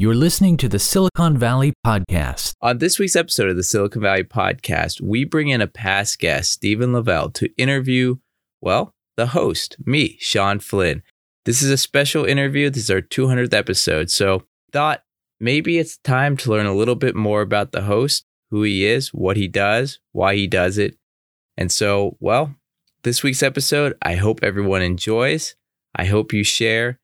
You're listening to the Silicon Valley Podcast. On this week's episode of the Silicon Valley Podcast, we bring in a past guest, Stephen Lavelle, to interview, well, the host, me, Shawn Flynn. This is a special interview. This is our 200th episode. So, thought maybe it's time to learn a little bit more about the host, who he is, what he does, why he does it. And so, well, this week's episode, I hope everyone enjoys. I hope you share.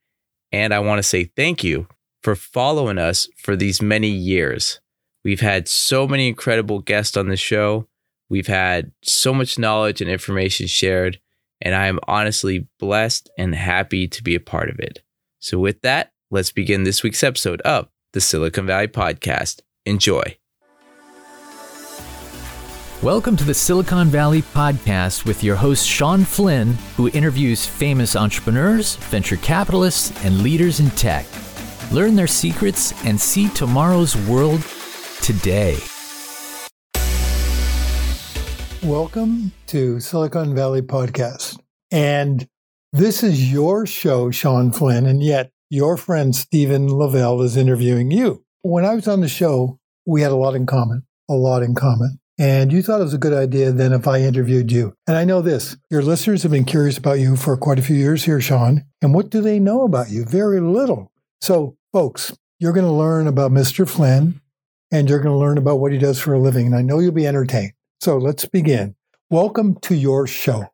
And I want to say thank you for following us for these many years. We've had so many incredible guests on the show. We've had so much knowledge and information shared, and I am honestly blessed and happy to be a part of it. So, with that, let's begin this week's episode of the Silicon Valley Podcast. Enjoy. Welcome to the Silicon Valley Podcast with your host, Shawn Flynn, who interviews famous entrepreneurs, venture capitalists, and leaders in tech. Learn their secrets and see tomorrow's world today. Welcome to Silicon Valley Podcast. And this is your show, Shawn Flynn, and yet your friend Stephen Lavelle is interviewing you. When I was on the show, we had a lot in common, a lot in common. And you thought it was a good idea then if I interviewed you. And I know this your listeners have been curious about you for quite a few years here, Shawn. And what do they know about you? Very little. So, folks, you're going to learn about Mr. Flynn and you're going to learn about what he does for a living. And I know you'll be entertained. So, let's begin. Welcome to your show.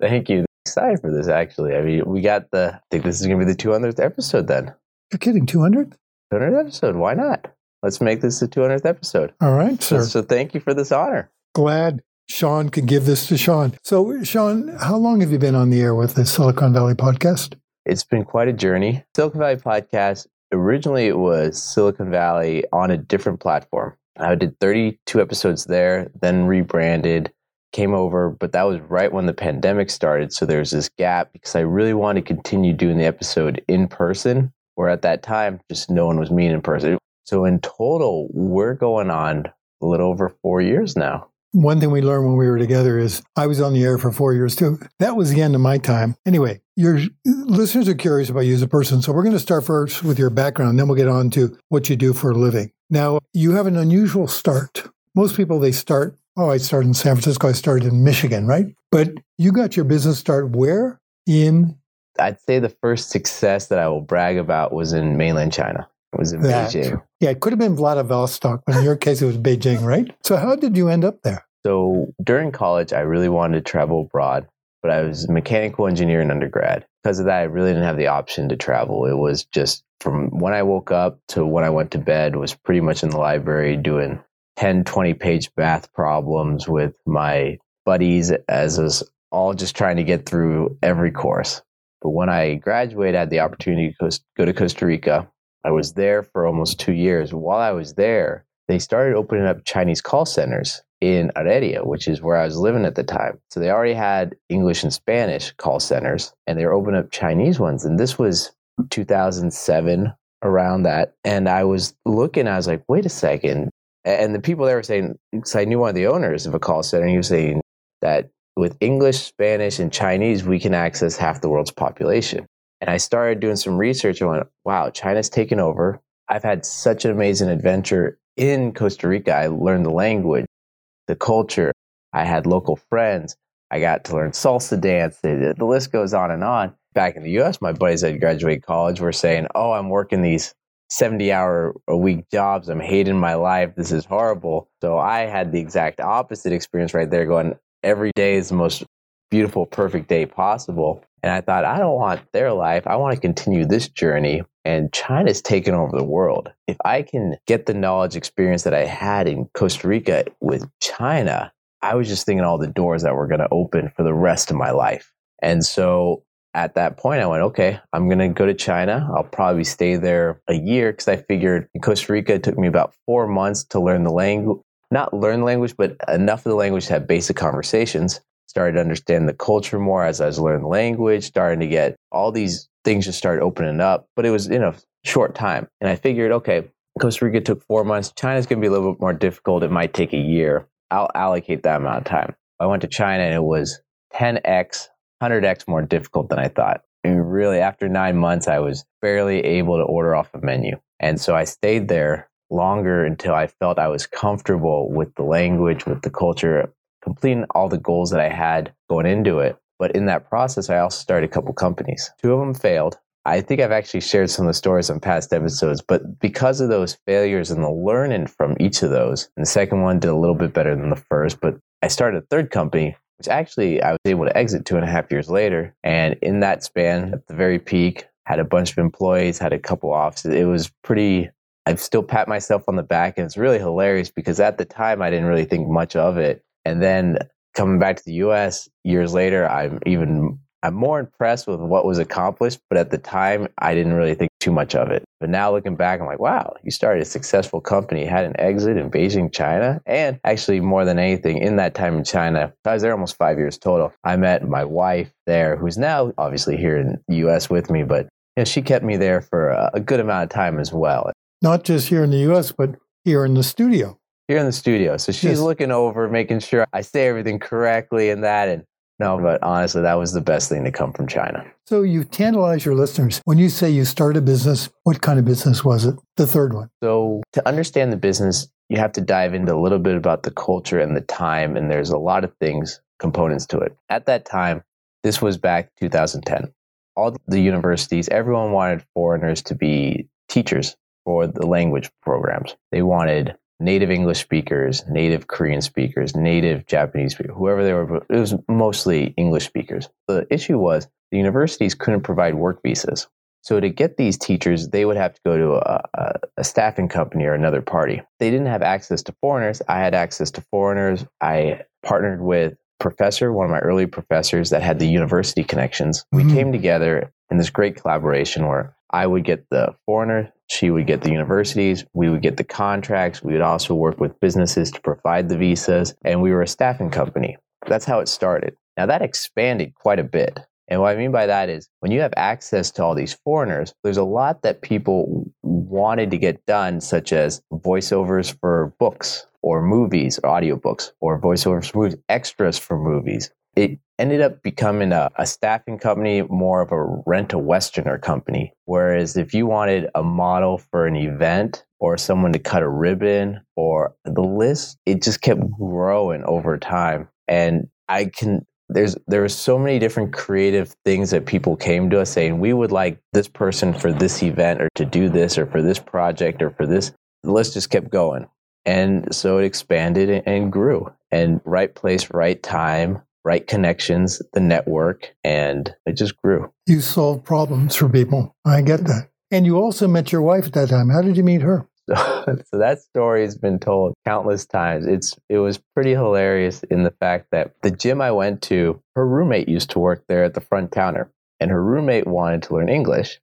Thank you. Excited for this, actually. I mean, we got the, I think this is going to be the 200th episode then. You're kidding, 200? 200th episode. Why not? Let's make this the 200th episode. All right, sir. So, so thank you for this honor. Glad Shawn could give this to Shawn. So, Shawn, how long have you been on the air with the Silicon Valley podcast? It's been quite a journey. Silicon Valley podcast, originally it was Silicon Valley on a different platform. I did 32 episodes there, then rebranded, came over, but that was right when the pandemic started. So there's this gap because I really wanted to continue doing the episode in person, where at that time, just no one was meeting in person. So in total, we're going on a little over four years now. One thing we learned when we were together is I was on the air for four years too. That was the end of my time. Anyway, your listeners are curious about you as a person. So we're going to start first with your background, then we'll get on to what you do for a living. Now, you have an unusual start. Most people, they start, oh, I started in San Francisco, I started in Michigan, right? But you got your business start where? In? I'd say the first success that I will brag about was in mainland China. It was in that. Beijing. Yeah, it could have been Vladivostok, but in your case, it was Beijing, right? So, how did you end up there? So, during college, I really wanted to travel abroad, but I was a mechanical engineer in undergrad. Because of that, I really didn't have the option to travel. It was just from when I woke up to when I went to bed was pretty much in the library doing 10, 20 page math problems with my buddies as was all just trying to get through every course. But when I graduated, I had the opportunity to go to Costa Rica I was there for almost two years. While I was there, they started opening up Chinese call centers in Heredia, which is where I was living at the time. So they already had English and Spanish call centers, and they were opening up Chinese ones. And this was 2007, around that. And I was looking, I was like, wait a second. And the people there were saying, because I knew one of the owners of a call center, and he was saying that with English, Spanish, and Chinese, we can access half the world's population. And I started doing some research and went, wow, China's taken over. I've had such an amazing adventure in Costa Rica. I learned the language, the culture. I had local friends. I got to learn salsa dance. The, the list goes on and on. Back in the US, my buddies that graduate college were saying, oh, I'm working these 70 hour a week jobs. I'm hating my life. This is horrible. So I had the exact opposite experience right there going, every day is the most beautiful, perfect day possible. And I thought, I don't want their life. I want to continue this journey. And China's taken over the world. If I can get the knowledge experience that I had in Costa Rica with China, I was just thinking all the doors that were going to open for the rest of my life. And so at that point, I went, okay, I'm going to go to China. I'll probably stay there a year because I figured in Costa Rica, it took me about four months to learn the language, not learn the language, but enough of the language to have basic conversations started to understand the culture more as I was learning the language, starting to get all these things just started opening up. But it was in a short time. And I figured, okay, Costa Rica took four months. China's going to be a little bit more difficult. It might take a year. I'll allocate that amount of time. I went to China and it was 10x, 100x more difficult than I thought. And really, after nine months, I was barely able to order off a menu. And so I stayed there longer until I felt I was comfortable with the language, with the culture, completing all the goals that I had going into it. But in that process, I also started a couple companies. Two of them failed. I think I've actually shared some of the stories on past episodes, but because of those failures and the learning from each of those, and the second one did a little bit better than the first, but I started a third company, which actually I was able to exit two and a half years later. And in that span, at the very peak, had a bunch of employees, had a couple offices. It was pretty I've still pat myself on the back, and it's really hilarious because at the time I didn't really think much of it. And then coming back to the U.S. years later, I'm even I'm more impressed with what was accomplished. But at the time, I didn't really think too much of it. But now looking back, I'm like, wow, you started a successful company, had an exit in Beijing, China, and actually more than anything, in that time in China, I was there almost five years total. I met my wife there, who's now obviously here in the U.S. with me, but you know, she kept me there for a good amount of time as well not just here in the US, but here in the studio. Here in the studio. So she's yes. looking over, making sure I say everything correctly and that. And no, but honestly, that was the best thing to come from China. So you tantalize your listeners. When you say you start a business, what kind of business was it? The third one. So to understand the business, you have to dive into a little bit about the culture and the time. And there's a lot of things, components to it. At that time, this was back 2010. All the universities, everyone wanted foreigners to be teachers for the language programs. They wanted native English speakers, native Korean speakers, native Japanese speakers, whoever they were. It was mostly English speakers. The issue was the universities couldn't provide work visas. So to get these teachers, they would have to go to a, a, a, staffing company or another party. They didn't have access to foreigners. I had access to foreigners. I partnered with professor, one of my early professors that had the university connections. We mm-hmm. came together in this great collaboration where I would get the foreigner, she would get the universities, we would get the contracts, we would also work with businesses to provide the visas, and we were a staffing company. That's how it started. Now that expanded quite a bit. And what I mean by that is when you have access to all these foreigners, there's a lot that people wanted to get done, such as voiceovers for books or movies or audiobooks or voiceovers for movies, extras for movies. It ended up becoming a, a staffing company, more of a rent a Westerner company. Whereas if you wanted a model for an event or someone to cut a ribbon or the list, it just kept mm-hmm. growing over time. And I can there's there were so many different creative things that people came to us saying we would like this person for this event or to do this or for this project or for this the list just kept going and so it expanded and grew and right place right time right connections, the network, and it just grew. You solve problems for people. I get that. And you also met your wife at that time. How did you meet her? So, so that story has been told countless times. It's it was pretty hilarious in the fact that the gym I went to, her roommate used to work there at the front counter, and her roommate wanted to learn English,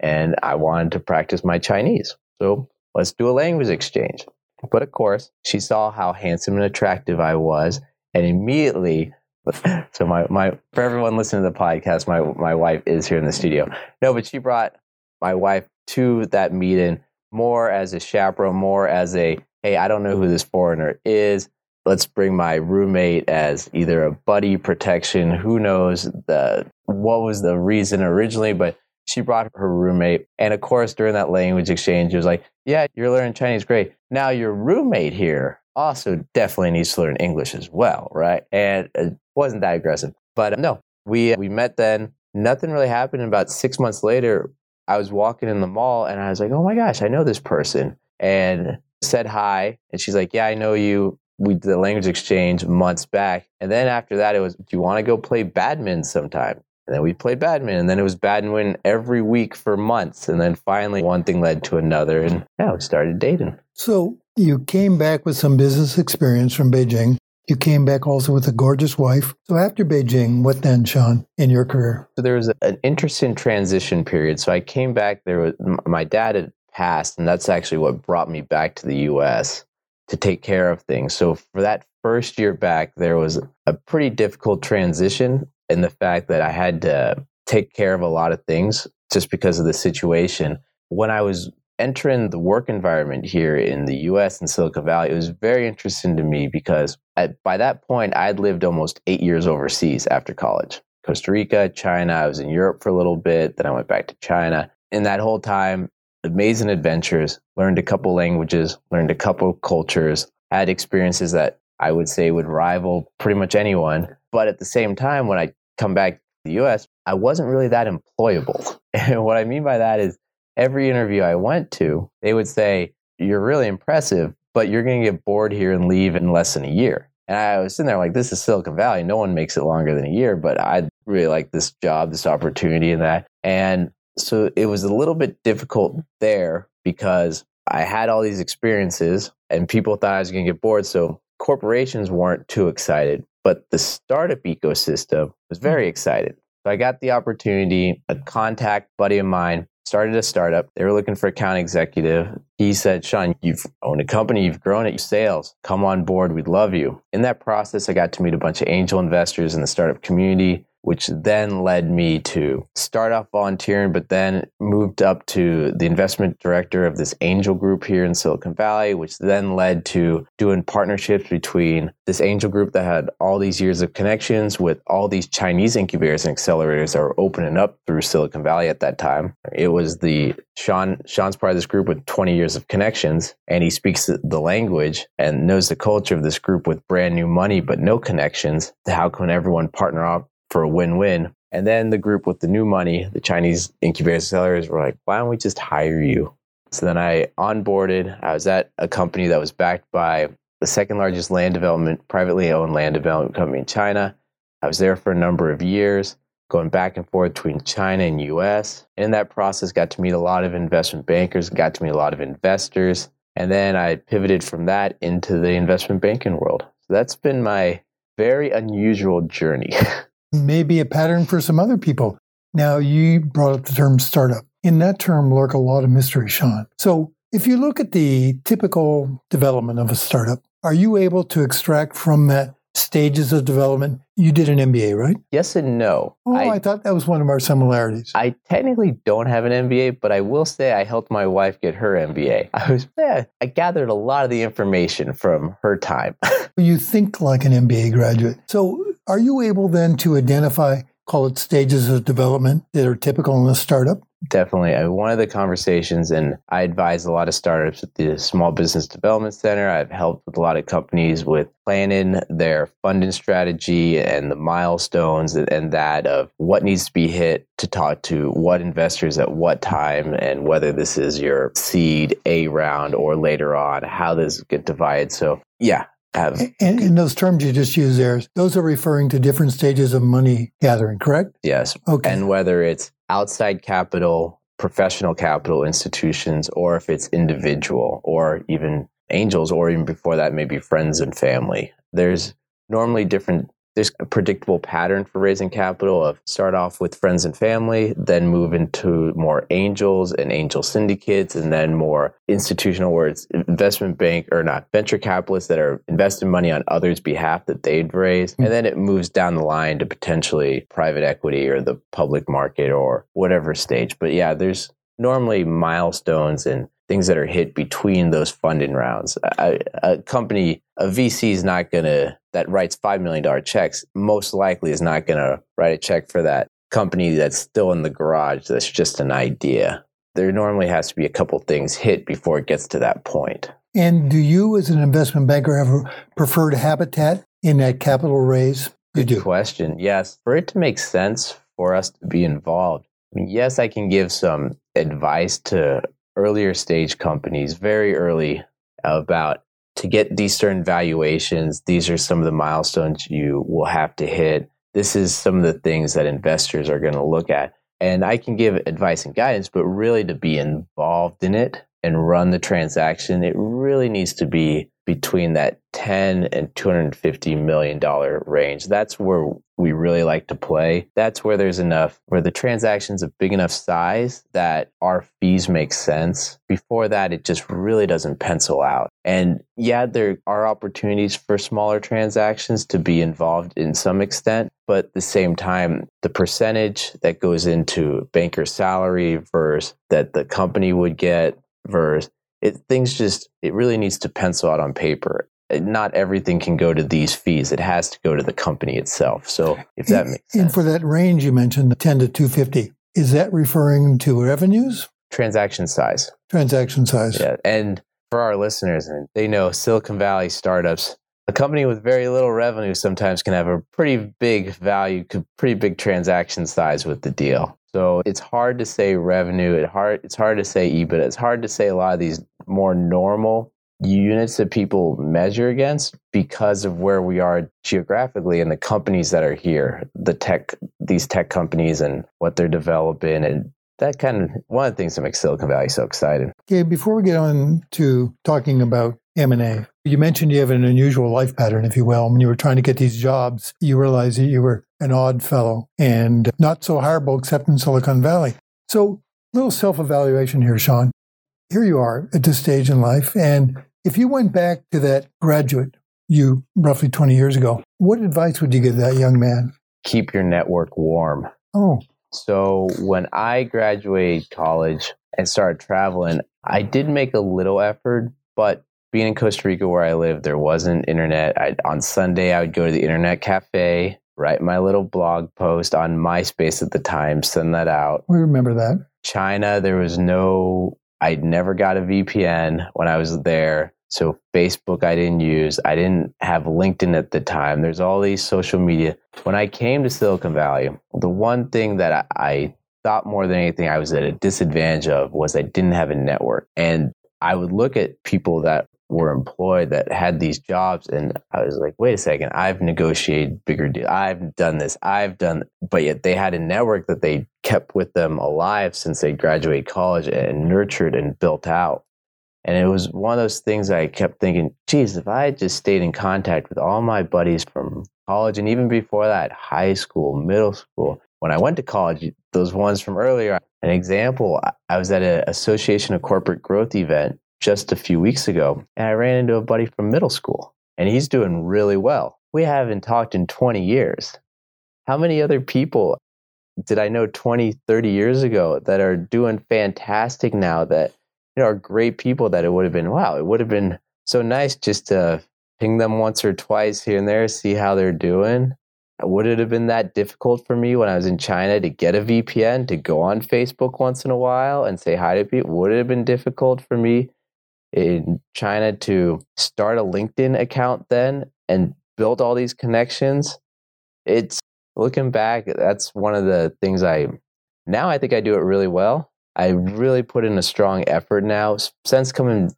and I wanted to practice my Chinese. So let's do a language exchange. But of course, she saw how handsome and attractive I was, and immediately so my my for everyone listening to the podcast, my my wife is here in the studio. No, but she brought my wife to that meeting more as a chaperone, more as a hey, I don't know who this foreigner is. Let's bring my roommate as either a buddy protection. Who knows the what was the reason originally, but she brought her roommate. And of course, during that language exchange, it was like, yeah, you're learning Chinese, great. Now your roommate here also definitely needs to learn English as well, right? And it wasn't that aggressive. But uh, no, we we met then. Nothing really happened. about six months later, I was walking in the mall and I was like, oh my gosh, I know this person. And said hi. And she's like, yeah, I know you. We did the language exchange months back. And then after that, it was, do you want to go play badminton sometime? And then we played badminton. And then it was badminton every week for months. And then finally, one thing led to another. And yeah, we started dating. So you came back with some business experience from Beijing. You came back also with a gorgeous wife. So after Beijing, what then, Shawn, in your career? So there was an interesting transition period. So I came back. There was my dad had passed, and that's actually what brought me back to the U.S. to take care of things. So for that first year back, there was a pretty difficult transition in the fact that I had to take care of a lot of things just because of the situation. When I was entering the work environment here in the US and Silicon Valley, it was very interesting to me because by that point, I'd lived almost eight years overseas after college. Costa Rica, China, I was in Europe for a little bit, then I went back to China. In that whole time, amazing adventures, learned a couple languages, learned a couple cultures, had experiences that I would say would rival pretty much anyone. But at the same time, when I come back to the US, I wasn't really that employable. And what I mean by that is every interview I went to, they would say, You're really impressive, but you're going to get bored here and leave in less than a year. And I was sitting there like, This is Silicon Valley. No one makes it longer than a year, but I really like this job, this opportunity, and that. And so it was a little bit difficult there because I had all these experiences and people thought I was going to get bored. So corporations weren't too excited, but the startup ecosystem was very hmm. excited. So I got the opportunity, a contact buddy of mine started a startup. They were looking for account executive. He said, Shawn, you've owned a company, you've grown it, you sales, come on board, we'd love you. In that process, I got to meet a bunch of angel investors in the startup community which then led me to start off volunteering, but then moved up to the investment director of this angel group here in Silicon Valley, which then led to doing partnerships between this angel group that had all these years of connections with all these Chinese incubators and accelerators that were opening up through Silicon Valley at that time. It was the Shawn Shawn's part of this group with 20 years of connections, and he speaks the language and knows the culture of this group with brand new money but no connections. How can everyone partner up for a win-win. And then the group with the new money, the Chinese incubator sellers, were like, why don't we just hire you? So then I onboarded. I was at a company that was backed by the second largest land development, privately owned land development company in China. I was there for a number of years, going back and forth between China and US. And in that process, got to meet a lot of investment bankers, got to meet a lot of investors. And then I pivoted from that into the investment banking world. So that's been my very unusual journey. may be a pattern for some other people. Now, you brought up the term startup. In that term lurk a lot of mystery, Shawn. So, if you look at the typical development of a startup, are you able to extract from that stages of development? You did an MBA, right? Yes and no. Oh, I, I, thought that was one of our similarities. I technically don't have an MBA, but I will say I helped my wife get her MBA. I was yeah, I gathered a lot of the information from her time. you think like an MBA graduate. So are you able then to identify, call it stages of development that are typical in a startup? Definitely. One of the conversations, and I advise a lot of startups at the Small Business Development Center. I've helped with a lot of companies with planning their funding strategy and the milestones and that of what needs to be hit to talk to what investors at what time and whether this is your seed A round or later on, how this get divided. So, yeah, have. And in those terms you just used there, those are referring to different stages of money gathering, correct? Yes. Okay. And whether it's outside capital, professional capital institutions, or if it's individual or even angels, or even before that, maybe friends and family. There's normally different there's a predictable pattern for raising capital of start off with friends and family, then move into more angels and angel syndicates, and then more institutional where it's investment bank or not venture capitalists that are investing money on others' behalf that they'd raise. Hmm. And then it moves down the line to potentially private equity or the public market or whatever stage. But yeah, there's normally milestones and things that are hit between those funding rounds. A, a company, a VC is not going to, that writes $5 million checks, most likely is not going to write a check for that company that's still in the garage that's just an idea. There normally has to be a couple things hit before it gets to that point. And do you, as an investment banker, have a preferred habitat in that capital raise? You do. Question. Yes. For it to make sense for us to be involved, I mean, yes, I can give some advice to earlier stage companies very early about to get these certain valuations, these are some of the milestones you will have to hit. This is some of the things that investors are going to look at. And I can give advice and guidance, but really to be involved in it and run the transaction, it really needs to be between that 10 and 250 million dollar range. That's where we really like to play. That's where there's enough where the transaction's a big enough size that our fees make sense. Before that it just really doesn't pencil out. And yeah, there are opportunities for smaller transactions to be involved in some extent, but at the same time the percentage that goes into banker salary versus that the company would get versus it things just it really needs to pencil out on paper not everything can go to these fees it has to go to the company itself so if that makes sense and for that range you mentioned 10 to 250 is that referring to revenues transaction size. Transaction size. Yeah. And for our listeners, and they know Silicon Valley startups, a company with very little revenue sometimes can have a pretty big value, pretty big transaction size with the deal. So it's hard to say revenue. It hard. It's hard to say EBITDA. It's hard to say a lot of these more normal units that people measure against because of where we are geographically and the companies that are here, the tech, these tech companies and what they're developing and that kind of one of the things that makes Silicon Valley so exciting. Okay, before we get on to talking about M&A, you mentioned you have an unusual life pattern, if you will. When you were trying to get these jobs, you realized that you were an odd fellow and not so hireable except in Silicon Valley. So, a little self-evaluation here, Shawn. Here you are at this stage in life, and if you went back to that graduate you roughly 20 years ago, what advice would you give that young man? Keep your network warm. Oh, so when I graduated college and started traveling, I did make a little effort, but being in Costa Rica where I lived, there wasn't internet. I, on Sunday, I would go to the internet cafe, write my little blog post on MySpace at the time, send that out. We remember that. China, there was no, I'd never got a VPN when I was there. So Facebook I didn't use. I didn't have LinkedIn at the time. There's all these social media. When I came to Silicon Valley, the one thing that I thought more than anything I was at a disadvantage of was I didn't have a network. And I would look at people that were employed that had these jobs and I was like, wait a second, I've negotiated bigger deals. I've done this. I've done but yet they had a network that they kept with them alive since they graduated college and nurtured and built out. And it was one of those things I kept thinking, geez, if I had just stayed in contact with all my buddies from college and even before that, high school, middle school, when I went to college, those ones from earlier, an example, I was at an Association of Corporate Growth event just a few weeks ago, and I ran into a buddy from middle school, and he's doing really well. We haven't talked in 20 years. How many other people did I know 20, 30 years ago that are doing fantastic now that you know, are great people that it would have been, wow, it would have been so nice just to ping them once or twice here and there, see how they're doing. Would it have been that difficult for me when I was in China to get a VPN, to go on Facebook once in a while and say hi to people? Would it have been difficult for me in China to start a LinkedIn account then and build all these connections? It's looking back, that's one of the things I now I think I do it really well. I really put in a strong effort now since coming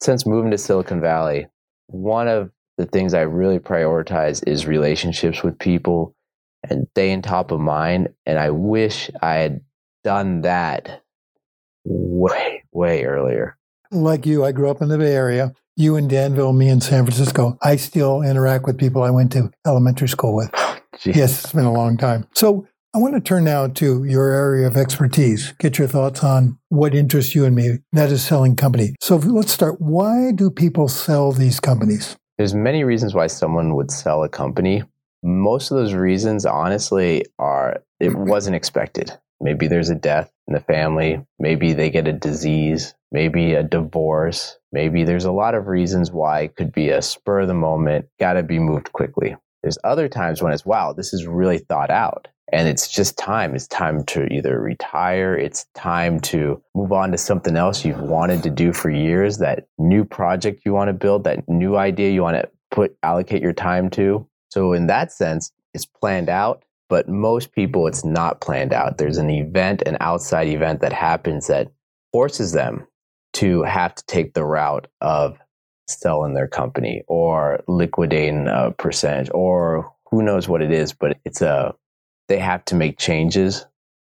since moving to Silicon Valley. One of the things I really prioritize is relationships with people and staying top of mind. And I wish I had done that way, way earlier. Like you, I grew up in the Bay Area. You in Danville, me in San Francisco. I still interact with people I went to elementary school with. yes, it's been a long time. So I want to turn now to your area of expertise. Get your thoughts on what interests you and me. That is selling company. So let's start. Why do people sell these companies? There's many reasons why someone would sell a company. Most of those reasons, honestly, are it wasn't expected. Maybe there's a death in the family. Maybe they get a disease. Maybe a divorce. Maybe there's a lot of reasons why it could be a spur of the moment, got to be moved quickly. There's other times when it's, wow, this is really thought out and it's just time it's time to either retire it's time to move on to something else you've wanted to do for years that new project you want to build that new idea you want to put allocate your time to so in that sense it's planned out but most people it's not planned out there's an event an outside event that happens that forces them to have to take the route of selling their company or liquidating a percentage or who knows what it is but it's a they have to make changes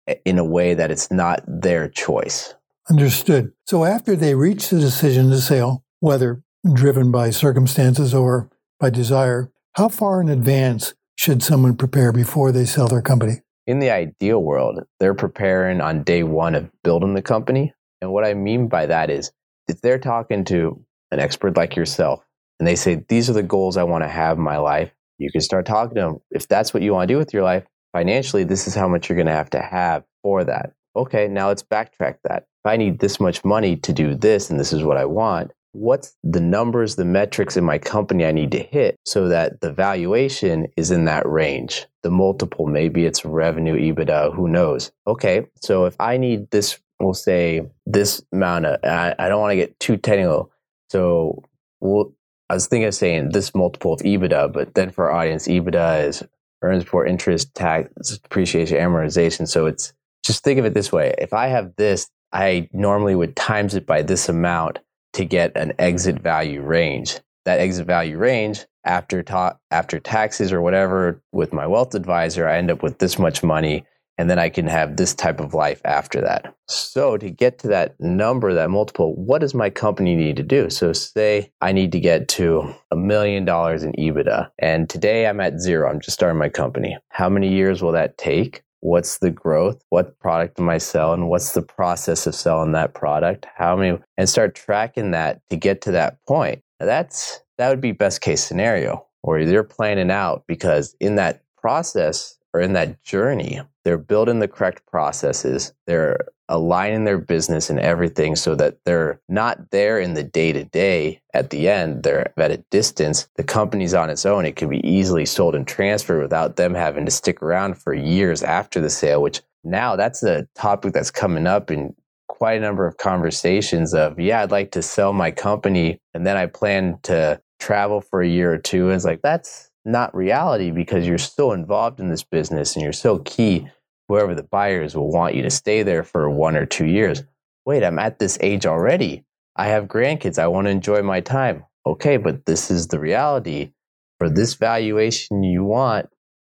eh, in a way that it's not their choice. Understood. So after they reach the decision to sell, whether driven by circumstances or by desire, how far in advance should someone prepare before they sell their company? In the ideal world, they're preparing on day one of building the company. And what I mean by that is if they're talking to an expert like yourself and they say, These are the goals I want to have in my life, you can start talking to them. If that's what you want to do with your life, financially, this is how much you're going to have to have for that. Okay, now let's backtrack that. If I need this much money to do this and this is what I want, what's the numbers, the metrics in my company I need to hit so that the valuation is in that range? The multiple, maybe it's revenue, EBITDA, who knows? Okay, so if I need this we'll say this amount of, I, I don't want to get too technical. So we'll, I was thinking of saying this multiple of EBITDA, but then for our audience, EBITDA is earnings before interest, tax, depreciation, amortization. So it's just think of it this way. If I have this, I normally would times it by this amount to get an exit value range. That exit value range after ta- after taxes or whatever with my wealth advisor, I end up with this much money and then I can have this type of life after that. So to get to that number, that multiple, what does my company need to do? So say I need to get to a million dollars in EBITDA and today I'm at zero. I'm just starting my company. How many years will that take? What's the growth? What product am I selling? What's the process of selling that product? How many and start tracking that to get to that point. Now that's that would be best case scenario or you're planning out because in that process or in that journey, they're building the correct processes. They're aligning their business and everything so that they're not there in the day to day at the end. They're at a distance. The company's on its own. It can be easily sold and transferred without them having to stick around for years after the sale, which now that's a topic that's coming up in quite a number of conversations of, yeah, I'd like to sell my company and then I plan to travel for a year or two. And it's like, that's not reality because you're still involved in this business and you're so key. Whoever the buyers will want you to stay there for one or two years. Wait, I'm at this age already. I have grandkids. I want to enjoy my time. Okay, but this is the reality. For this valuation you want,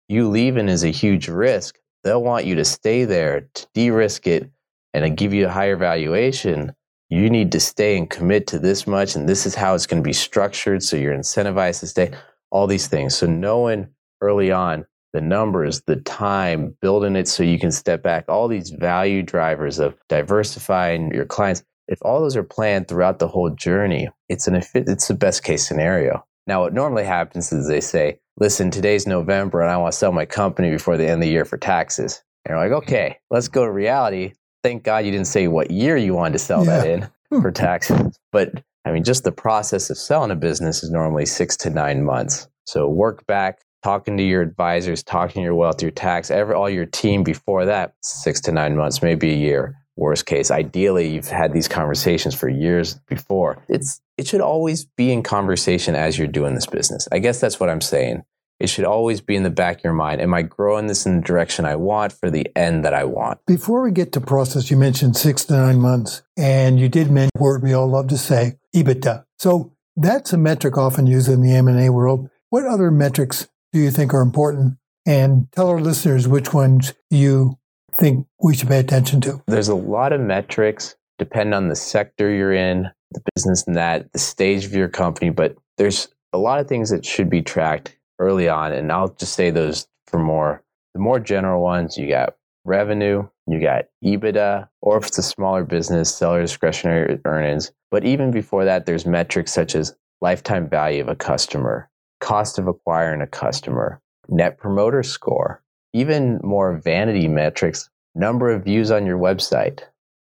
you leaving is a huge risk. They'll want you to stay there to de risk it and give you a higher valuation. You need to stay and commit to this much, and this is how it's going to be structured. So you're incentivized to stay all these things. So knowing early on the numbers, the time, building it so you can step back, all these value drivers of diversifying your clients. If all those are planned throughout the whole journey, it's an it's the best case scenario. Now, what normally happens is they say, "Listen, today's November, and I want to sell my company before the end of the year for taxes." And you're like, mm-hmm. "Okay, let's go to reality." Thank God you didn't say what year you wanted to sell yeah. that in hmm. for taxes. But I mean, just the process of selling a business is normally six to nine months. So work back, talking to your advisors, talking to your wealth, your tax, every, all your team before that, six to nine months, maybe a year. Worst case, ideally, you've had these conversations for years before. It's it should always be in conversation as you're doing this business. I guess that's what I'm saying. It should always be in the back of your mind. Am I growing this in the direction I want for the end that I want? Before we get to process, you mentioned six to nine months, and you did mention a word we all love to say, EBITDA. So that's a metric often used in the M&A world. What other metrics do you think are important? And tell our listeners which ones you think we should pay attention to. There's a lot of metrics, depend on the sector you're in, the business and that, the stage of your company, but there's a lot of things that should be tracked early on. And I'll just say those for more, the more general ones, you got revenue, you got EBITDA, or if it's a smaller business, seller discretionary earnings. But even before that, there's metrics such as lifetime value of a customer, cost of acquiring a customer, net promoter score, even more vanity metrics, number of views on your website.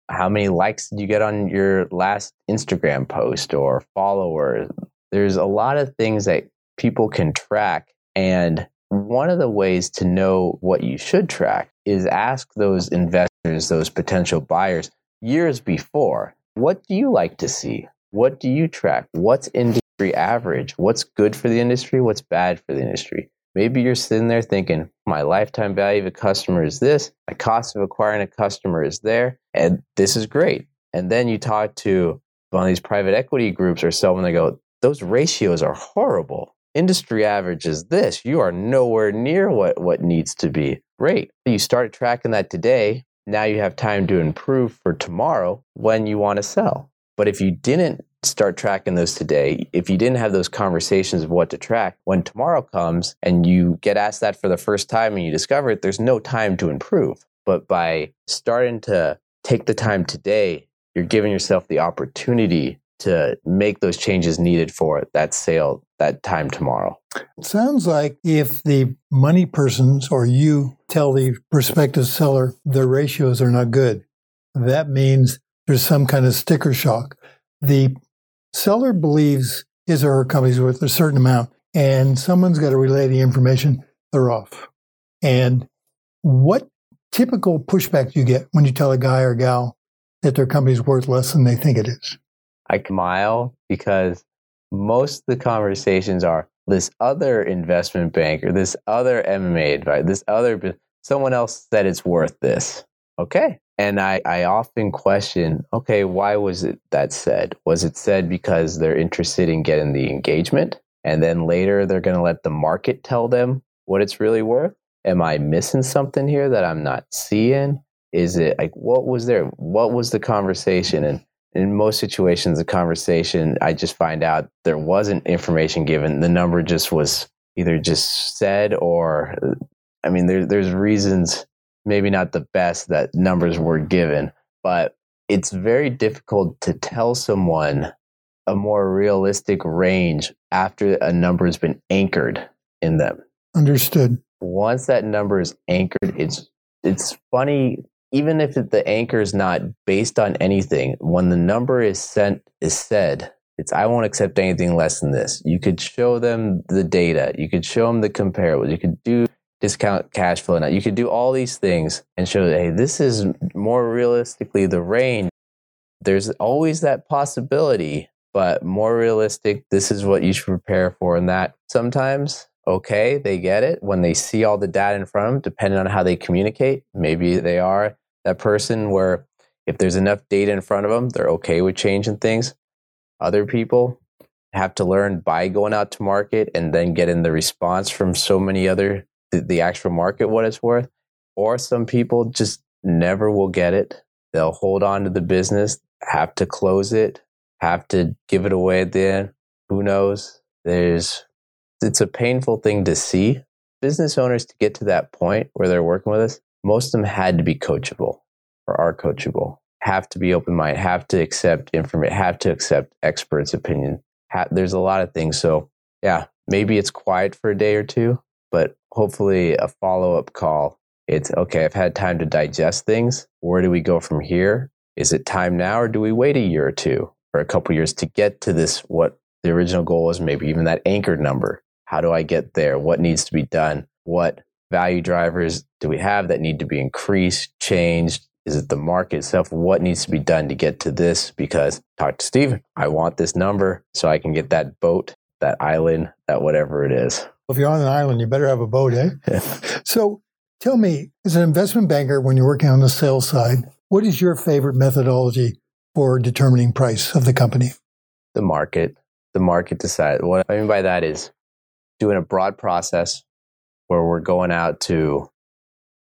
How many likes did you get on your last Instagram post or followers? There's a lot of things that people can track. And one of the ways to know what you should track is ask those investors, those potential buyers, years before, what do you like to see? What do you track? What's industry average? What's good for the industry? What's bad for the industry? Maybe you're sitting there thinking, my lifetime value of a customer is this, my cost of acquiring a customer is there, and this is great. And then you talk to one of these private equity groups or someone, they go, those ratios are horrible industry average is this. You are nowhere near what, what needs to be. Great. You start tracking that today. Now you have time to improve for tomorrow when you want to sell. But if you didn't start tracking those today, if you didn't have those conversations of what to track, when tomorrow comes and you get asked that for the first time and you discover it, there's no time to improve. But by starting to take the time today, you're giving yourself the opportunity to make those changes needed for that sale that time tomorrow. Sounds like if the money persons or you tell the prospective seller their ratios are not good, that means there's some kind of sticker shock. The seller believes his or her company's worth a certain amount, and someone's got to relay the information, they're off. And what typical pushback do you get when you tell a guy or gal that their company's worth less than they think it is? I smile because most of the conversations are this other investment banker, this other M&A advisor, this other someone else said it's worth this. Okay. And I, I often question, okay, why was it that said? Was it said because they're interested in getting the engagement? And then later they're going to let the market tell them what it's really worth? Am I missing something here that I'm not seeing? Is it like, what was there? What was the conversation? And in most situations, the conversation, I just find out there wasn't information given. The number just was either just said or, uh, I mean, there, there's reasons, maybe not the best, that numbers were given, but it's very difficult to tell someone a more realistic range after a number has been anchored in them. Understood. Once that number is anchored, it's it's funny even if the anchor is not based on anything, when the number is sent is said, it's I won't accept anything less than this. You could show them the data, you could show them the comparables, you could do discount cash flow now. You could do all these things and show hey, this is more realistically the range. There's always that possibility, but more realistic, this is what you should prepare for. And that sometimes okay, they get it when they see all the data in front of them, depending on how they communicate. Maybe they are that person where if there's enough data in front of them, they're okay with changing things. Other people have to learn by going out to market and then getting the response from so many other the, actual market what it's worth. Or some people just never will get it. They'll hold on to the business, have to close it, have to give it away at the end. Who knows? There's it's a painful thing to see. Business owners to get to that point where they're working with us, most of them had to be coachable or are coachable, have to be open minded, have to accept information, have to accept experts' opinion. There's a lot of things. So, yeah, maybe it's quiet for a day or two, but hopefully a follow up call. It's okay, I've had time to digest things. Where do we go from here? Is it time now, or do we wait a year or two or a couple years to get to this, what the original goal is, maybe even that anchored number? How do I get there? What needs to be done? What value drivers do we have that need to be increased, changed? Is it the market itself? What needs to be done to get to this? Because talk to Steven, I want this number so I can get that boat, that island, that whatever it is. If you're on an island, you better have a boat, eh? so tell me, as an investment banker, when you're working on the sales side, what is your favorite methodology for determining price of the company? The market. The market decides. What I mean by that is doing a broad process where we're going out to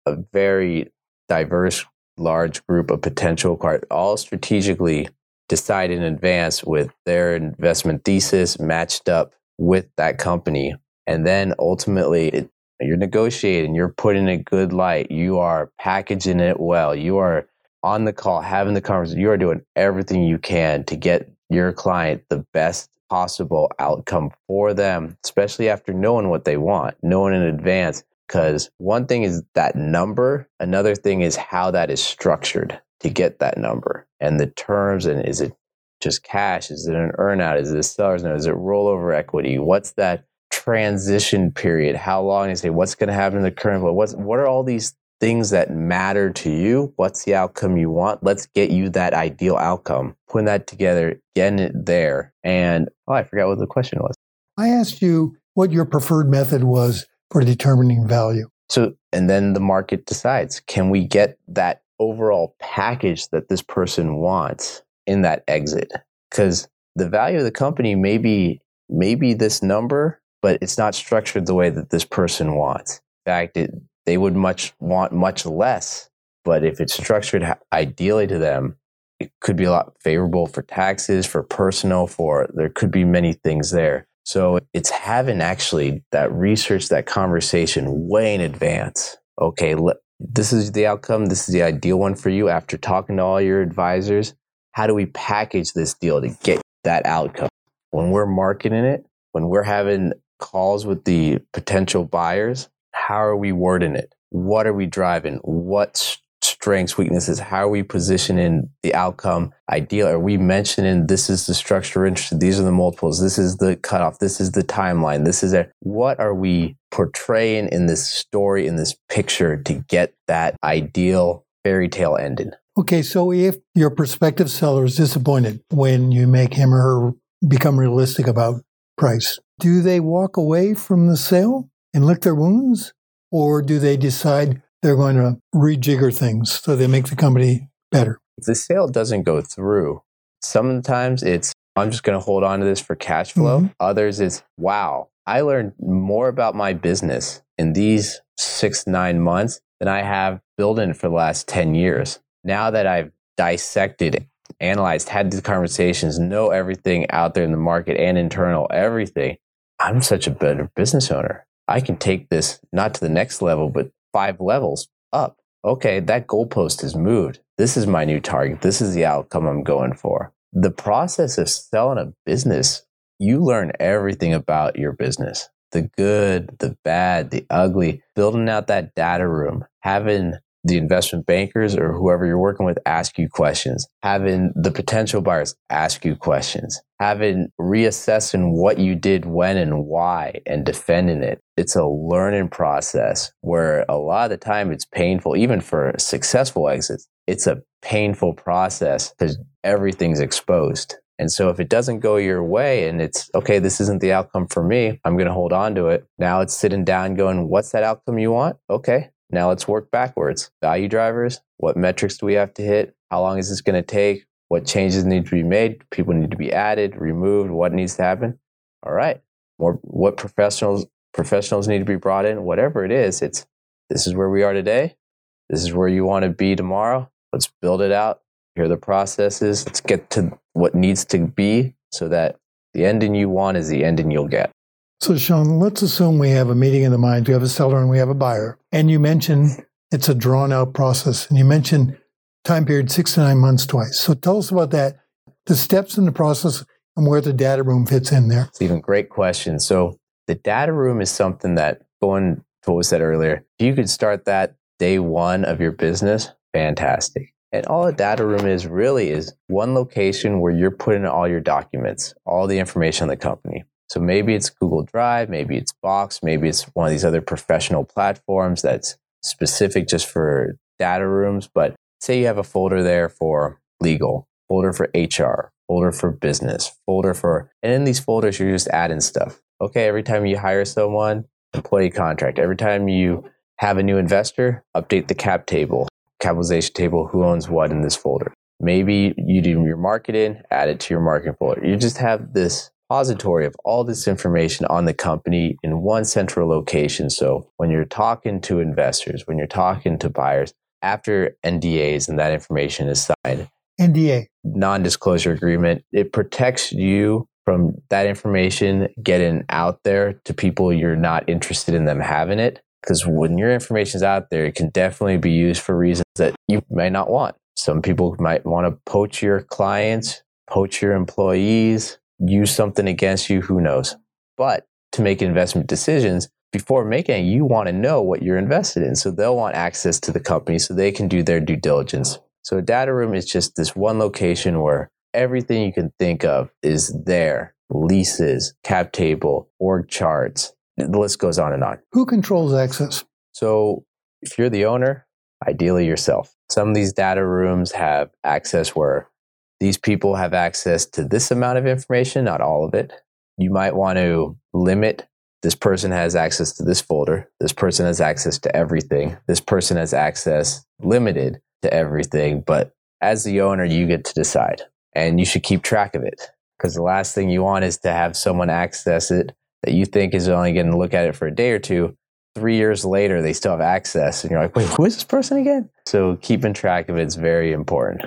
a very diverse, large group of potential cards, all strategically decide in advance with their investment thesis matched up with that company. And then ultimately, it, you're negotiating, you're putting a good light, you are packaging it well, you are on the call, having the conversation, you are doing everything you can to get your client the best possible outcome for them, especially after knowing what they want, knowing in advance. Because one thing is that number, another thing is how that is structured to get that number and the terms. And is it just cash? Is it an earnout? Is it a seller's note? Is it rollover equity? What's that transition period? How long is it? What's going to happen in the current? What's, what are all these things that matter to you. What's the outcome you want? Let's get you that ideal outcome. Putting that together, getting it there. And oh, I forgot what the question was. I asked you what your preferred method was for determining value. So, and then the market decides can we get that overall package that this person wants in that exit? Because the value of the company may be, may be this number, but it's not structured the way that this person wants. In fact, it, they would much want much less. But if it's structured ideally to them, it could be a lot favorable for taxes, for personal, for there could be many things there. So it's having actually that research, that conversation way in advance. Okay, this is the outcome. This is the ideal one for you after talking to all your advisors. How do we package this deal to get that outcome? When we're marketing it, when we're having calls with the potential buyers, how are we wording it? What are we driving? What strengths, weaknesses? How are we positioning the outcome ideal? Are we mentioning this is the structure interested? These are the multiples. This is the cutoff. This is the timeline. This is a, what are we portraying in this story, in this picture to get that ideal fairy tale ending? Okay, so if your prospective seller is disappointed when you make him or her become realistic about price, do they walk away from the sale and lick their wounds? Or do they decide they're going to rejigger things so they make the company better? If the sale doesn't go through, sometimes it's, I'm just going to hold on to this for cash flow. Mhm. Others, it's, wow, I learned more about my business in these six, nine months than I have building for the last 10 years. Now that I've dissected, analyzed, had these conversations, know everything out there in the market and internal, everything, I'm such a better business owner. I can take this not to the next level, but five levels up. Okay, that goalpost has moved. This is my new target. This is the outcome I'm going for. The process of selling a business, you learn everything about your business the good, the bad, the ugly, building out that data room, having the investment bankers or whoever you're working with ask you questions, having the potential buyers ask you questions, having reassessing what you did when and why and defending it. It's a learning process where a lot of the time it's painful, even for successful exits. It's a painful process because everything's exposed. And so if it doesn't go your way and it's okay, this isn't the outcome for me, I'm going to hold on to it. Now it's sitting down going, what's that outcome you want? Okay, now let's work backwards. Value drivers, what metrics do we have to hit? How long is this going to take? What changes need to be made? People need to be added, removed, what needs to happen? All right. More what professionals professionals need to be brought in, whatever it is, it's this is where we are today. This is where you want to be tomorrow. Let's build it out. Here are the processes. Let's get to what needs to be so that the ending you want is the ending you'll get. So, Shawn, let's assume we have a meeting in the mind. We have a seller and we have a buyer. And you mentioned it's a drawn out process. And you mentioned time period six to nine months twice. So, tell us about that, the steps in the process, and where the data room fits in there. Even great question. So the data room is something that going to what was said earlier, if you could start that day one of your business, fantastic. And all a data room is really is one location where you're putting all your documents, all the information on the company. So maybe it's Google Drive, maybe it's Box, maybe it's one of these other professional platforms that's specific just for data rooms. But say you have a folder there for legal, folder for HR, folder for business, folder for, and in these folders, you're just adding stuff. Okay, every time you hire someone, employee contract. Every time you have a new investor, update the cap table, capitalization table, who owns what in this folder. Maybe you do your marketing, add it to your marketing folder. You just have this repository of all this information on the company in one central location. So when you're talking to investors, when you're talking to buyers, after NDAs and that information is signed, NDA. non disclosure agreement, it protects you from that information getting out there to people you're not interested in them having it. Because when your information is out there, it can definitely be used for reasons that you may not want. Some people might want to poach your clients, poach your employees, use something against you, who knows. But to make investment decisions, before making it, you want to know what you're invested in. So they'll want access to the company so they can do their due diligence. So a data room is just this one location where everything you can think of is there. Leases, cap table, org charts. The list goes on and on. Who controls access? So if you're the owner, ideally yourself. Some of these data rooms have access where these people have access to this amount of information, not all of it. You might want to limit this person has access to this folder. This person has access to everything. This person has access limited to everything. But as the owner, you get to decide and you should keep track of it because the last thing you want is to have someone access it that you think is only going to look at it for a day or two. Three years later, they still have access, and you're like, wait, who is this person again? So, keeping track of it is very important.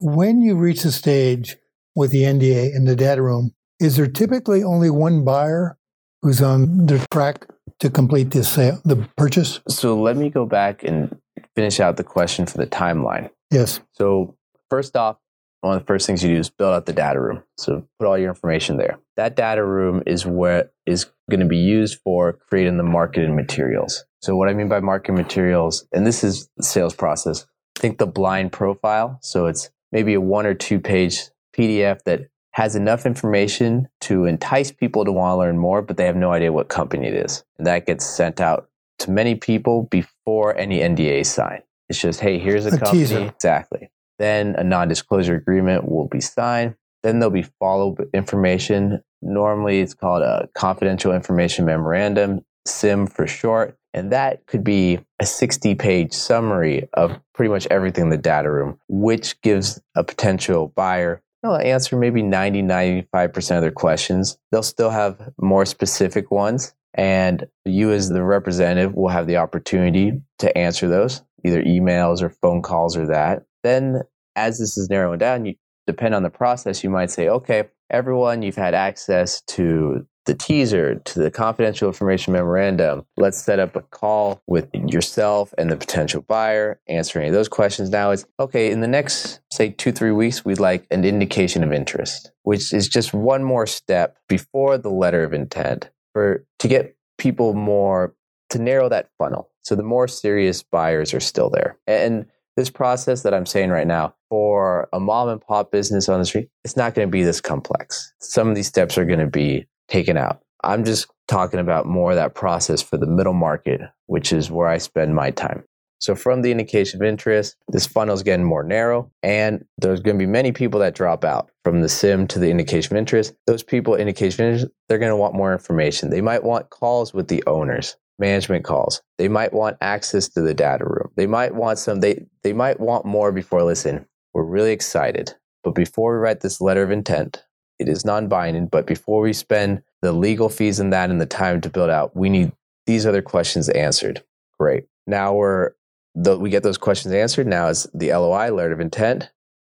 When you reach the stage with the NDA in the data room, is there typically only one buyer who's on the track to complete the sale, the purchase? So, let me go back and finish out the question for the timeline. Yes. So, first off, one of the first things you do is build out the data room. So, put all your information there. That data room is what is going to be used for creating the marketing materials. So, what I mean by marketing materials, and this is the sales process, think the blind profile. So, it's maybe a one or two page PDF that has enough information to entice people to want to learn more, but they have no idea what company it is. And that gets sent out to many people before any NDA sign. signed. It's just, hey, here's a, A company. teaser. Exactly. Then a non disclosure agreement will be signed. Then there'll be follow up information. Normally, it's called a confidential information memorandum, CIM for short. And that could be a 60 page summary of pretty much everything in the data room, which gives a potential buyer they'll answer maybe 90, 95% of their questions. They'll still have more specific ones. And you, as the representative, will have the opportunity to answer those, either emails or phone calls or that. Then, as this is narrowing down, you depend on the process. You might say, okay, everyone, you've had access to the teaser, to the confidential information memorandum. Let's set up a call with yourself and the potential buyer, answer any of those questions. Now it's okay, in the next, say, two, three weeks, we'd like an indication of interest, which is just one more step before the letter of intent for to get people more to narrow that funnel. So the more serious buyers are still there. And this process that I'm saying right now for a mom and pop business on the street, it's not going to be this complex. Some of these steps are going to be taken out. I'm just talking about more that process for the middle market, which is where I spend my time. So from the indication of interest, this funnel is getting more narrow, and there's going to be many people that drop out from the CIM to the indication of interest. Those people, indication of interest, they're going to want more information. They might want calls with the owners, management calls. They might want access to the data room. They might want some. They they might want more before. Listen, we're really excited, but before we write this letter of intent, it is non-binding. But before we spend the legal fees and that and the time to build out, we need these other questions answered. Great. Now we're the, we get those questions answered. Now is the LOI, letter of intent.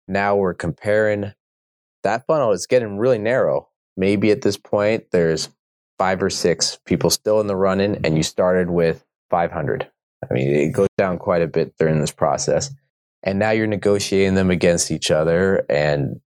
Now we're comparing that funnel. It's getting really narrow. Maybe at this point there's five or six people still in the running, and you started with 500. I mean, it goes down quite a bit during this process. And now you're negotiating them against each other and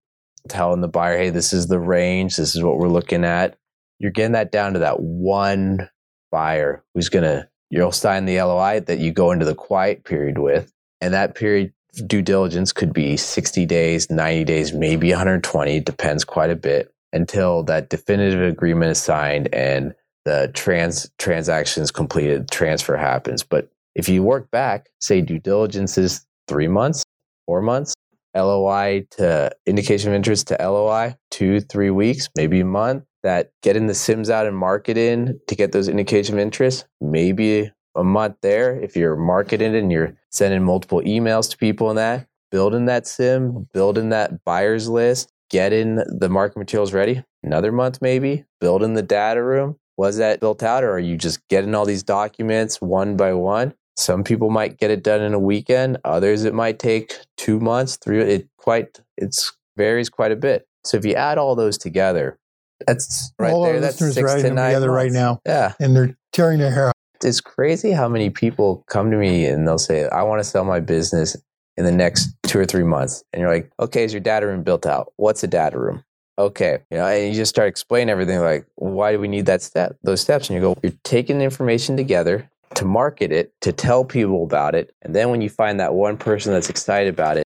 telling the buyer, hey, this is the range, this is what we're looking at. You're getting that down to that one buyer who's going to you'll sign the LOI that you go into the quiet period with. And that period due diligence could be 60 days, 90 days, maybe 120, depends quite a bit until that definitive agreement is signed and the trans transaction is completed, transfer happens. But if you work back, say due diligence is three months, four months, LOI to indication of interest to LOI, two, three weeks, maybe a month, that getting the CIMs out and marketing to get those indication of interest, maybe a month there. If you're marketing and you're sending multiple emails to people and that, building that CIM, building that buyers list, getting the market materials ready, another month maybe, building the data room. Was that built out or are you just getting all these documents one by one? Some people might get it done in a weekend. Others it might take two months, three. It quite it's varies quite a bit. So if you add all those together, that's right All there. That's six to nine together right now, Yeah, and they're tearing their hair out. it's crazy how many people come to me and they'll say, "I want to sell my business in the next two or three months," and you're like, "Okay, is your data room built out? What's a data room?" Okay, you know, and you just start explaining everything. Like, why do we need that step? Those steps, and you go, you're taking the information together to market it, to tell people about it, and then when you find that one person that's excited about it,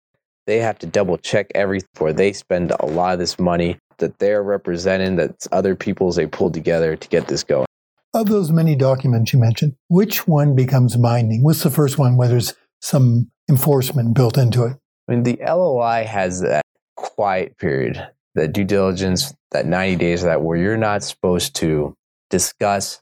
they have to double check everything before they spend a lot of this money that they're representing, that's other people's they pulled together to get this going. Of those many documents you mentioned, which one becomes binding? What's the first one where there's some enforcement built into it? I mean, the LOI has that quiet period, that due diligence, that 90 days, that where you're not supposed to discuss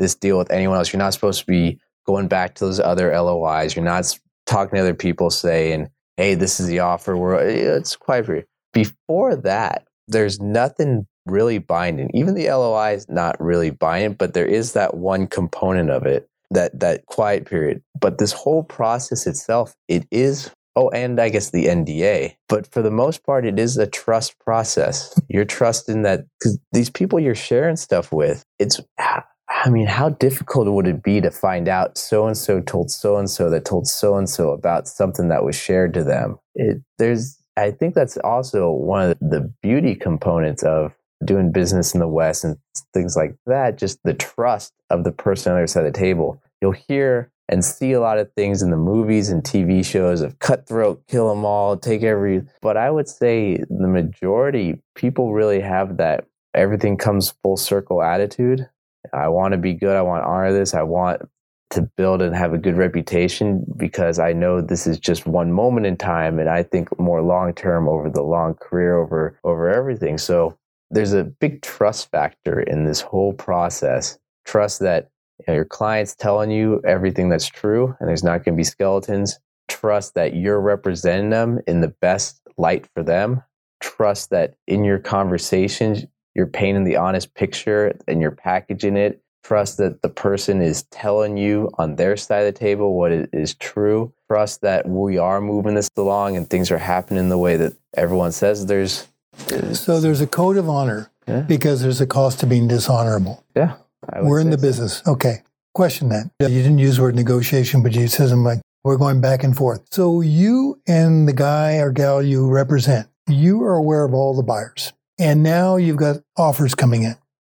this deal with anyone else. You're not supposed to be going back to those other LOIs. You're not talking to other people saying, hey, this is the offer. We're, eh, it's quiet period. Before that, there's nothing really binding. Even the LOI is not really binding, but there is that one component of it, that, that quiet period. But this whole process itself, it is Oh, and I guess the NDA. But for the most part, it is a trust process. You're trusting that because these people you're sharing stuff with, it's, ah, I mean, how difficult would it be to find out so and so told so and so that told so and so about something that was shared to them? It, there's, I think that's also one of the beauty components of doing business in the West and things like that. Just the trust of the person on the other side of the table. You'll hear and see a lot of things in the movies and TV shows of cutthroat, kill them all, take every. But I would say the majority people really have that everything comes full circle attitude. I want to be good. I want to honor this. I want to build and have a good reputation because I know this is just one moment in time and I think more long term over the long career over over everything. So there's a big trust factor in this whole process. Trust that you know, your client's telling you everything that's true and there's not going to be skeletons. Trust that you're representing them in the best light for them. Trust that in your conversations, you're painting the honest picture and you're packaging it Trust that the person is telling you on their side of the table what is true. Trust that we are moving this along and things are happening the way that everyone says there's. So there's a code of honor yeah. because there's a cost to being dishonorable. Yeah. We're in the so. business. Okay. Question then. You didn't use the word negotiation, but you said something like, we're going back and forth. So you and the guy or gal you represent, you are aware of all the buyers. And now you've got offers coming in.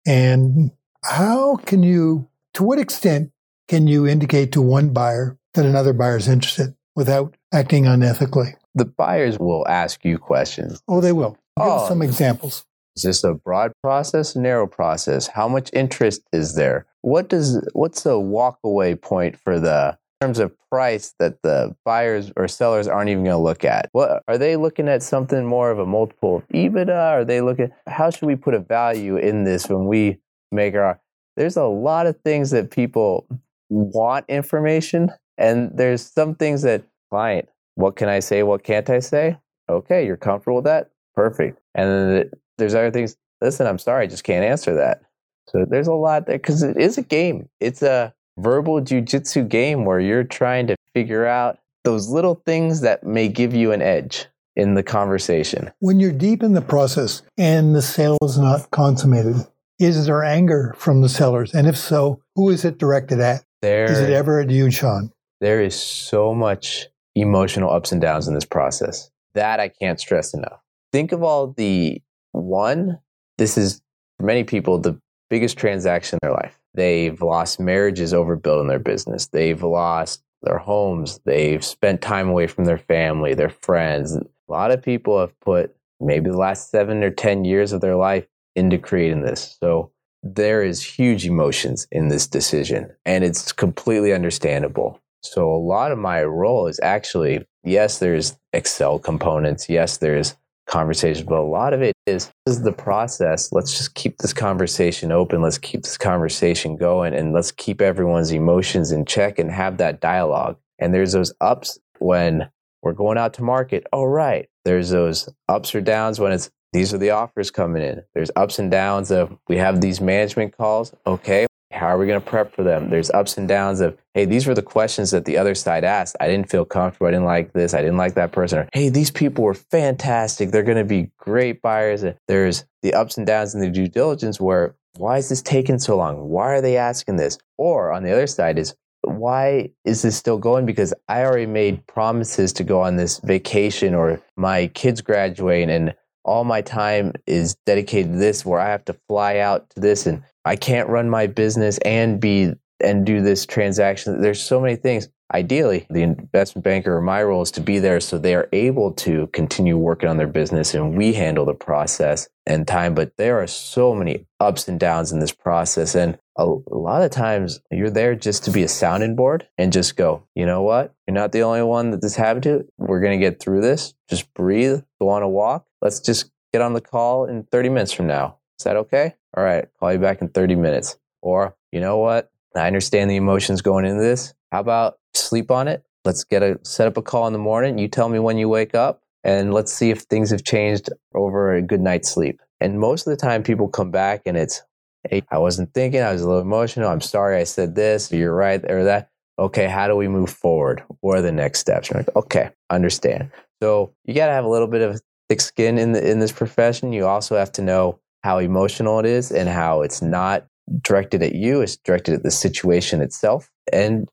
And how can you, to what extent can you indicate to one buyer that another buyer is interested without acting unethically? The buyers will ask you questions. Oh, they will. Give oh, us some examples. Is this a broad process, narrow process? How much interest is there? What does what's the walkaway point for the terms of price that the buyers or sellers aren't even going to look at? What are they looking at something more of a multiple of EBITDA? Are they looking how should we put a value in this when we make our there's a lot of things that people want information and there's some things that client what can i say? What can't i say? Okay you're comfortable with that? Perfect. And then there's other things listen i'm sorry i just can't answer that. So there's a lot there because it is a game. It's a verbal jujitsu game where you're trying to figure out those little things that may give you an edge in the conversation. When you're deep in the process and the sale is not consummated, is there anger from the sellers? And if so, who is it directed at? There, is it ever at you, Shawn? There is so much emotional ups and downs in this process. That I can't stress enough. Think of all the one, this is for many people the biggest transaction in their life. They've lost marriages over building their business. They've lost their homes. They've spent time away from their family, their friends. A lot of people have put maybe the last seven or 10 years of their life into creating this. So there is huge emotions in this decision and it's completely understandable. So a lot of my role is actually yes, there's Excel components, yes, there's conversations, but a lot of it is this is the process. Let's just keep this conversation open. Let's keep this conversation going and let's keep everyone's emotions in check and have that dialogue. And there's those ups when we're going out to market. All right. There's those ups or downs when it's these are the offers coming in. There's ups and downs of we have these management calls. Okay, how are we going to prep for them? There's ups and downs of, hey, these were the questions that the other side asked. I didn't feel comfortable. I didn't like this. I didn't like that person. Or, hey, these people were fantastic. They're going to be great buyers. There's the ups and downs in the due diligence where, why is this taking so long? Why are they asking this? Or on the other side is, why is this still going? Because I already made promises to go on this vacation or my kids graduate and all my time is dedicated to this where I have to fly out to this and I can't run my business and be and do this transaction. There's so many things. Ideally, the investment banker or my role is to be there so they are able to continue working on their business and we handle the process and time. But there are so many ups and downs in this process. And a, lot of times you're there just to be a sounding board and just go, you know what? You're not the only one that this happened to. We're going to get through this. Just breathe, go on a walk. Let's just get on the call in 30 minutes from now. Is that okay? All right, call you back in 30 minutes. Or, you know what? I understand the emotions going into this. How about sleep on it? Let's get a set up a call in the morning. You tell me when you wake up and let's see if things have changed over a good night's sleep. And most of the time people come back and it's, hey, I wasn't thinking, I was a little emotional. I'm sorry I said this, you're right, or that. Okay, how do we move forward? What are the next steps? You're Like, okay, understand. So you got to have a little bit of thick skin in the, in this profession. You also have to know how emotional it is and how it's not directed at you. It's directed at the situation itself and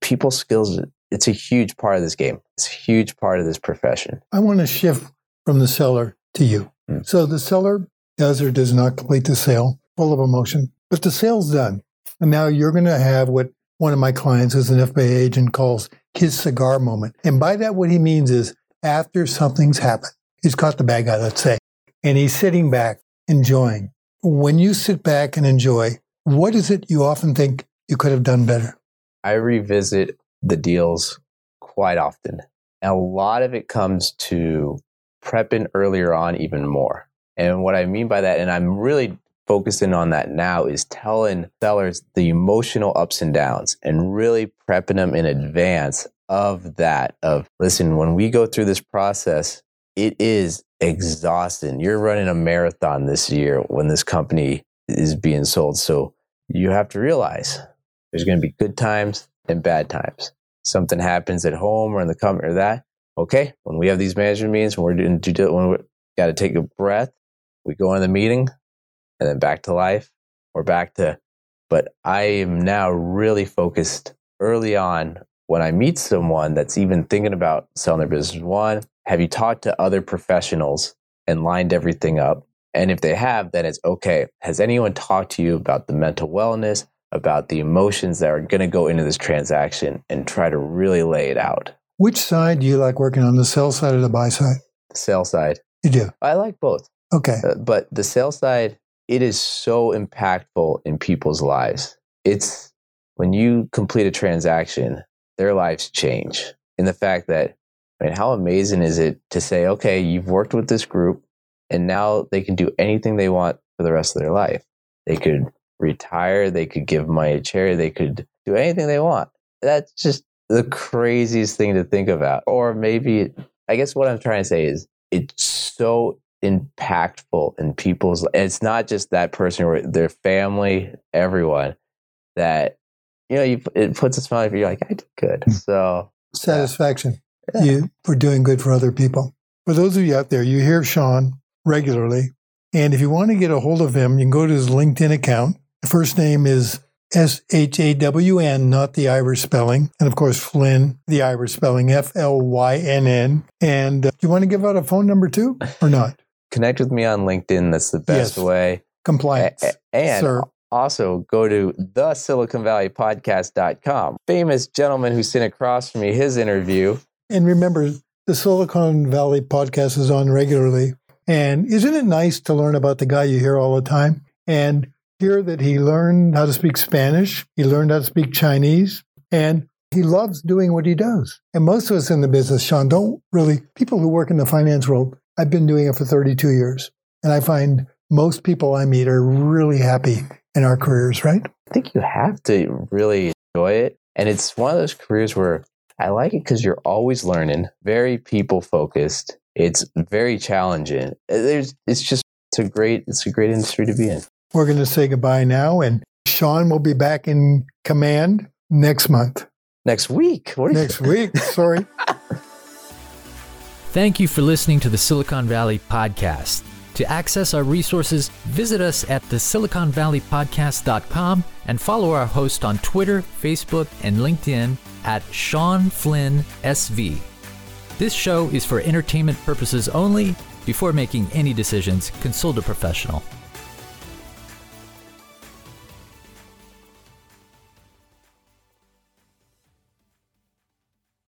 people skills. It's a huge part of this game. It's a huge part of this profession. I want to shift from the seller to you. Mm. So the seller does or does not complete the sale, full of emotion, but the sale's done. And now you're going to have what one of my clients who's an FBI agent calls his cigar moment. And by that, what he means is after something's happened, he's caught the bad guy, let's say, and he's sitting back enjoying. When you sit back and enjoy, what is it you often think you could have done better? I revisit the deals quite often. A lot of it comes to prepping earlier on even more. And what I mean by that, and I'm really focusing on that now, is telling sellers the emotional ups and downs and really prepping them in advance of that. Of listen, when we go through this process, it is exhausting. You're running a marathon this year when this company is being sold. So you have to realize there's going to be good times and bad times. Something happens at home or in the company or that. Okay, when we have these management meetings, when we're doing when we got to take a breath, we go into the meeting and then back to life or back to. But I am now really focused early on when I meet someone that's even thinking about selling their business. One, have you talked to other professionals and lined everything up? And if they have, then it's okay. Has anyone talked to you about the mental wellness, about the emotions that are going to go into this transaction and try to really lay it out? Which side do you like working on, the sell side or the buy side? The sell side. You do? I like both. Okay. Uh, but the sell side, it is so impactful in people's lives. It's when you complete a transaction, their lives change. In the fact that, I mean, how amazing is it to say, okay, you've worked with this group and now they can do anything they want for the rest of their life. They could retire, they could give money to charity, they could do anything they want. That's just the craziest thing to think about. Or maybe, I guess what I'm trying to say is it's so impactful in people's it's not just that person or their family everyone that you know you, it puts a smile you're like i did good hmm. so satisfaction yeah. you for doing good for other people for those of you out there you hear Shawn regularly and if you want to get a hold of him you can go to his linkedin account the first name is S H A W N, not the Irish spelling. And of course, Flynn, the Irish spelling, F L Y N N. And uh, do you want to give out a phone number too, or not? Connect with me on LinkedIn. That's the best yes. way. Compliance. A- and sir. Also go to the Silicon Valley Podcast.com. Famous gentleman who's sitting across from me, his interview. And remember, the Silicon Valley podcast is on regularly. And isn't it nice to learn about the guy you hear all the time? And hear that he learned how to speak Spanish, he learned how to speak Chinese, and he loves doing what he does. And most of us in the business, Shawn, don't really, people who work in the finance world, I've been doing it for 32 years. And I find most people I meet are really happy in our careers, right? I think you have to really enjoy it. And it's one of those careers where I like it because you're always learning, very people focused. It's very challenging. Eh, there's, it's just, it's a great, it's a great industry to be in. We're going to say goodbye now, and Shawn will be back in command next month. Next week. next week. Sorry. Thank you for listening to the Silicon Valley Podcast. To access our resources, visit us at the siliconvalleypodcast.com and follow our host on Twitter, Facebook, and LinkedIn at Shawn Flynn SV. This show is for entertainment purposes only. Before making any decisions, consult a professional.